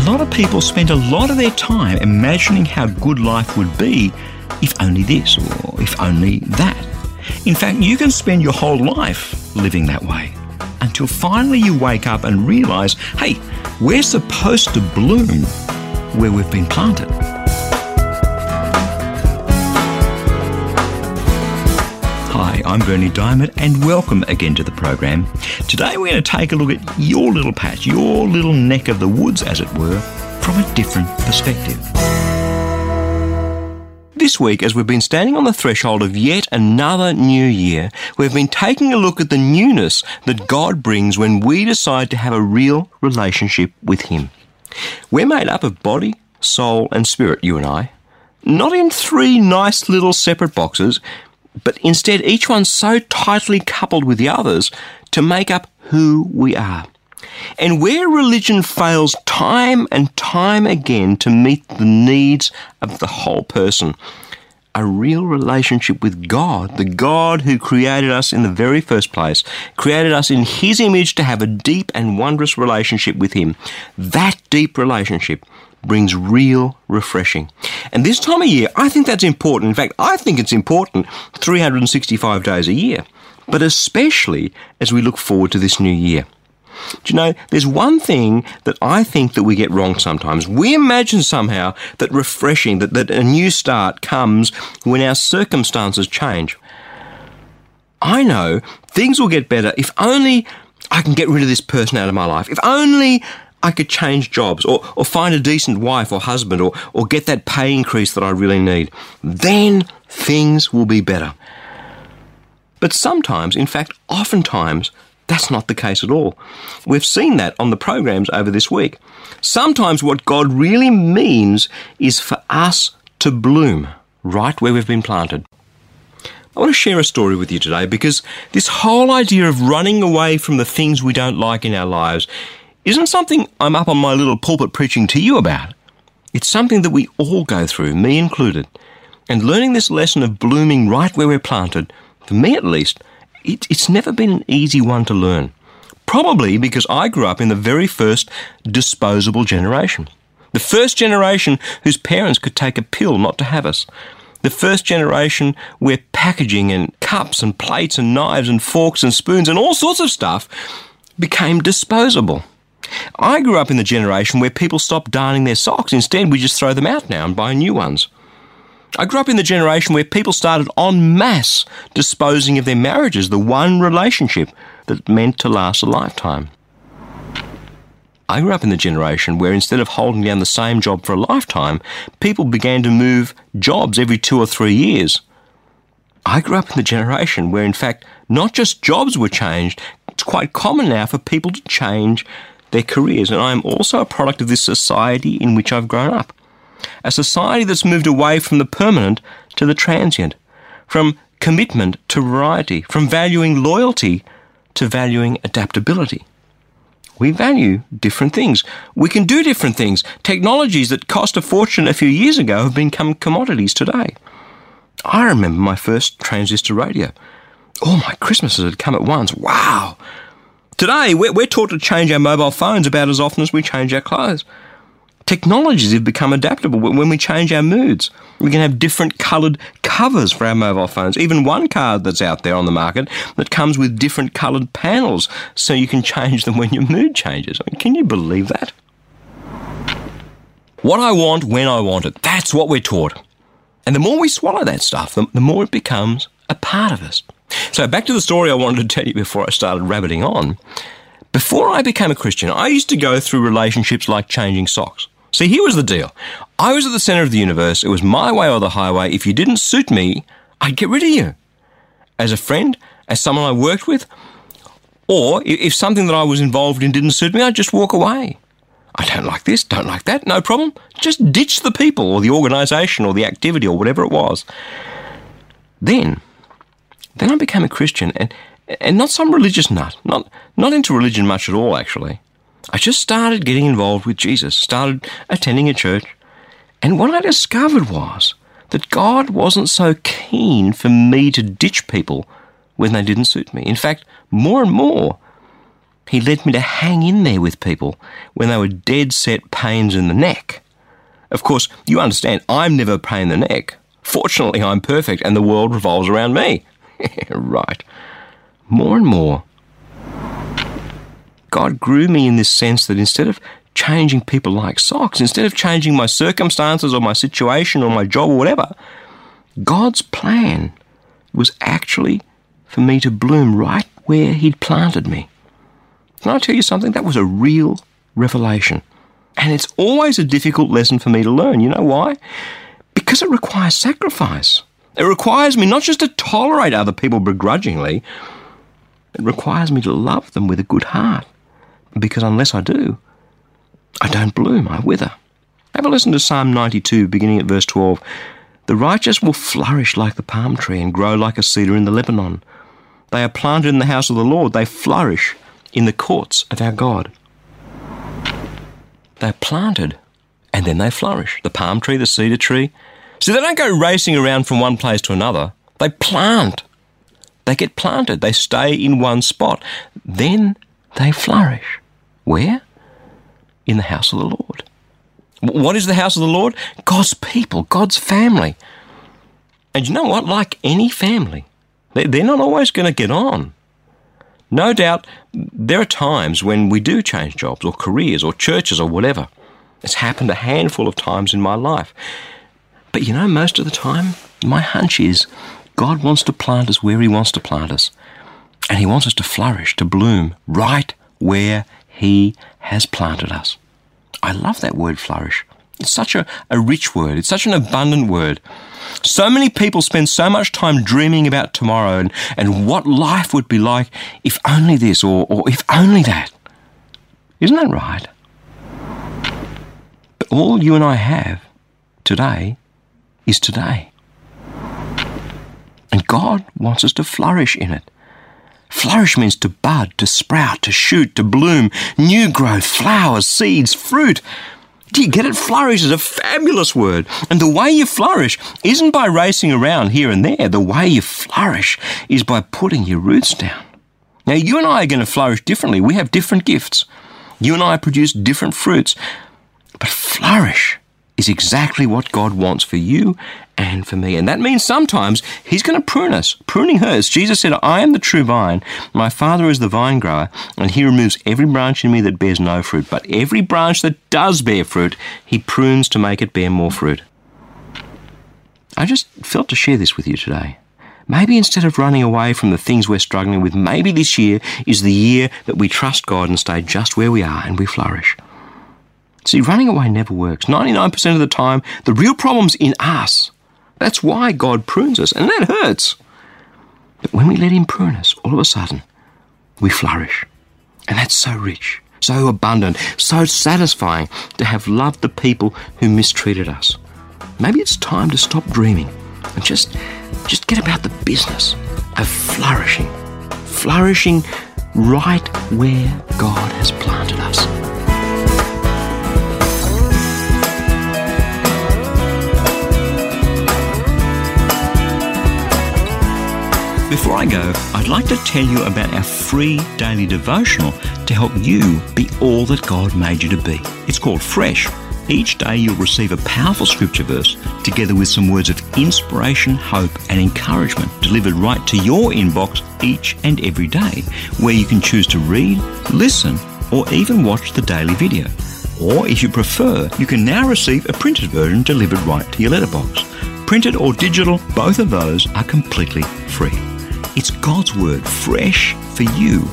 A lot of people spend a lot of their time imagining how good life would be if only this or if only that. In fact, you can spend your whole life living that way until finally you wake up and realize hey, we're supposed to bloom where we've been planted. I'm Bernie Dymet, and welcome again to the program. Today we're going to take a look at your little patch, your little neck of the woods, as it were, from a different perspective. This week, as we've been standing on the threshold of yet another new year, we've been taking a look at the newness that God brings when we decide to have a real relationship with Him. We're made up of body, soul, and spirit, you and I. Not in three nice little separate boxes, but instead each one so tightly coupled with the others to make up who we are. And where religion fails time and time again to meet the needs of the whole person, a real relationship with God, the God who created us in the very first place, created us in His image to have a deep and wondrous relationship with Him. That deep relationship brings real refreshing. And this time of year, I think that's important. In fact, I think it's important 365 days a year, but especially as we look forward to this new year. Do you know, there's one thing that I think that we get wrong sometimes. We imagine somehow that refreshing, that, that a new start comes when our circumstances change. I know things will get better if only I can get rid of this person out of my life. If only I could change jobs or, or find a decent wife or husband or, or get that pay increase that I really need. Then things will be better. But sometimes, in fact, oftentimes, that's not the case at all. We've seen that on the programs over this week. Sometimes what God really means is for us to bloom right where we've been planted. I want to share a story with you today because this whole idea of running away from the things we don't like in our lives isn't something I'm up on my little pulpit preaching to you about. It's something that we all go through, me included. And learning this lesson of blooming right where we're planted, for me at least, it, it's never been an easy one to learn. Probably because I grew up in the very first disposable generation. The first generation whose parents could take a pill not to have us. The first generation where packaging and cups and plates and knives and forks and spoons and all sorts of stuff became disposable. I grew up in the generation where people stopped darning their socks. Instead, we just throw them out now and buy new ones. I grew up in the generation where people started en masse disposing of their marriages, the one relationship that meant to last a lifetime. I grew up in the generation where instead of holding down the same job for a lifetime, people began to move jobs every two or three years. I grew up in the generation where, in fact, not just jobs were changed, it's quite common now for people to change their careers, and I am also a product of this society in which I've grown up. A society that's moved away from the permanent to the transient, from commitment to variety, from valuing loyalty to valuing adaptability. We value different things. We can do different things. Technologies that cost a fortune a few years ago have become commodities today. I remember my first transistor radio. All my Christmases had come at once. Wow! Today, we're, we're taught to change our mobile phones about as often as we change our clothes. Technologies have become adaptable when we change our moods. We can have different coloured covers for our mobile phones. Even one card that's out there on the market that comes with different coloured panels so you can change them when your mood changes. I mean, can you believe that? What I want when I want it. That's what we're taught. And the more we swallow that stuff, the, the more it becomes a part of us. So back to the story I wanted to tell you before I started rabbiting on. Before I became a Christian, I used to go through relationships like changing socks. See, here was the deal. I was at the center of the universe. It was my way or the highway. If you didn't suit me, I'd get rid of you. As a friend, as someone I worked with, Or if something that I was involved in didn't suit me, I'd just walk away. I don't like this, don't like that, no problem. Just ditch the people or the organisation or the activity or whatever it was. Then, then I became a Christian and, and not some religious nut, not, not into religion much at all, actually. I just started getting involved with Jesus, started attending a church, and what I discovered was that God wasn't so keen for me to ditch people when they didn't suit me. In fact, more and more, He led me to hang in there with people when they were dead set pains in the neck. Of course, you understand, I'm never a pain in the neck. Fortunately, I'm perfect and the world revolves around me. right. More and more, God grew me in this sense that instead of changing people like socks, instead of changing my circumstances or my situation or my job or whatever, God's plan was actually for me to bloom right where He'd planted me. Can I tell you something? That was a real revelation. And it's always a difficult lesson for me to learn. You know why? Because it requires sacrifice. It requires me not just to tolerate other people begrudgingly, it requires me to love them with a good heart. Because unless I do, I don't bloom, I wither. Have a listen to Psalm 92, beginning at verse 12. The righteous will flourish like the palm tree and grow like a cedar in the Lebanon. They are planted in the house of the Lord. They flourish in the courts of our God. They're planted and then they flourish. The palm tree, the cedar tree. So they don't go racing around from one place to another. They plant. They get planted. They stay in one spot. Then they flourish. Where? In the house of the Lord. What is the house of the Lord? God's people, God's family. And you know what? Like any family, they're not always going to get on. No doubt there are times when we do change jobs or careers or churches or whatever. It's happened a handful of times in my life. But you know, most of the time, my hunch is God wants to plant us where He wants to plant us. And He wants us to flourish, to bloom right where He has planted us. I love that word flourish. It's such a, a rich word, it's such an abundant word. So many people spend so much time dreaming about tomorrow and, and what life would be like if only this or, or if only that. Isn't that right? But all you and I have today is today. And God wants us to flourish in it. Flourish means to bud, to sprout, to shoot, to bloom, new growth, flowers, seeds, fruit. Do you get it? Flourish is a fabulous word. And the way you flourish isn't by racing around here and there. The way you flourish is by putting your roots down. Now, you and I are going to flourish differently. We have different gifts. You and I produce different fruits. But flourish is exactly what God wants for you and for me. And that means sometimes He's going to prune us. Pruning hurts. Jesus said, I am the true vine, my Father is the vine grower, and He removes every branch in me that bears no fruit. But every branch that does bear fruit, He prunes to make it bear more fruit. I just felt to share this with you today. Maybe instead of running away from the things we're struggling with, maybe this year is the year that we trust God and stay just where we are and we flourish. See, running away never works. 99% of the time, the real problem's in us. That's why God prunes us, and that hurts. But when we let Him prune us, all of a sudden, we flourish. And that's so rich, so abundant, so satisfying to have loved the people who mistreated us. Maybe it's time to stop dreaming and just, just get about the business of flourishing. Flourishing right where God has planted us. I go, I'd like to tell you about our free daily devotional to help you be all that God made you to be. It's called Fresh. Each day you'll receive a powerful scripture verse together with some words of inspiration, hope, and encouragement delivered right to your inbox each and every day, where you can choose to read, listen, or even watch the daily video. Or if you prefer, you can now receive a printed version delivered right to your letterbox. Printed or digital, both of those are completely free. It's God's Word fresh for you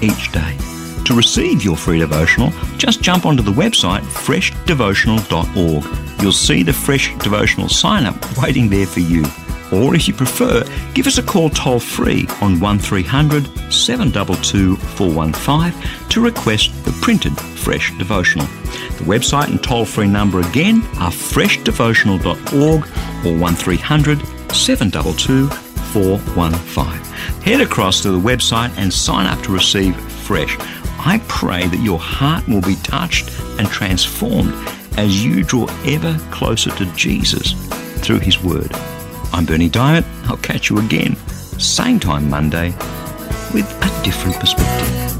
each day. To receive your free devotional, just jump onto the website freshdevotional.org. You'll see the Fresh Devotional sign up waiting there for you. Or if you prefer, give us a call toll free on 1300 722 415 to request the printed Fresh Devotional. The website and toll free number again are freshdevotional.org or 1300 722 415. Head across to the website and sign up to receive Fresh. I pray that your heart will be touched and transformed as you draw ever closer to Jesus through His Word. I'm Bernie Dymet. I'll catch you again, same time Monday, with a different perspective.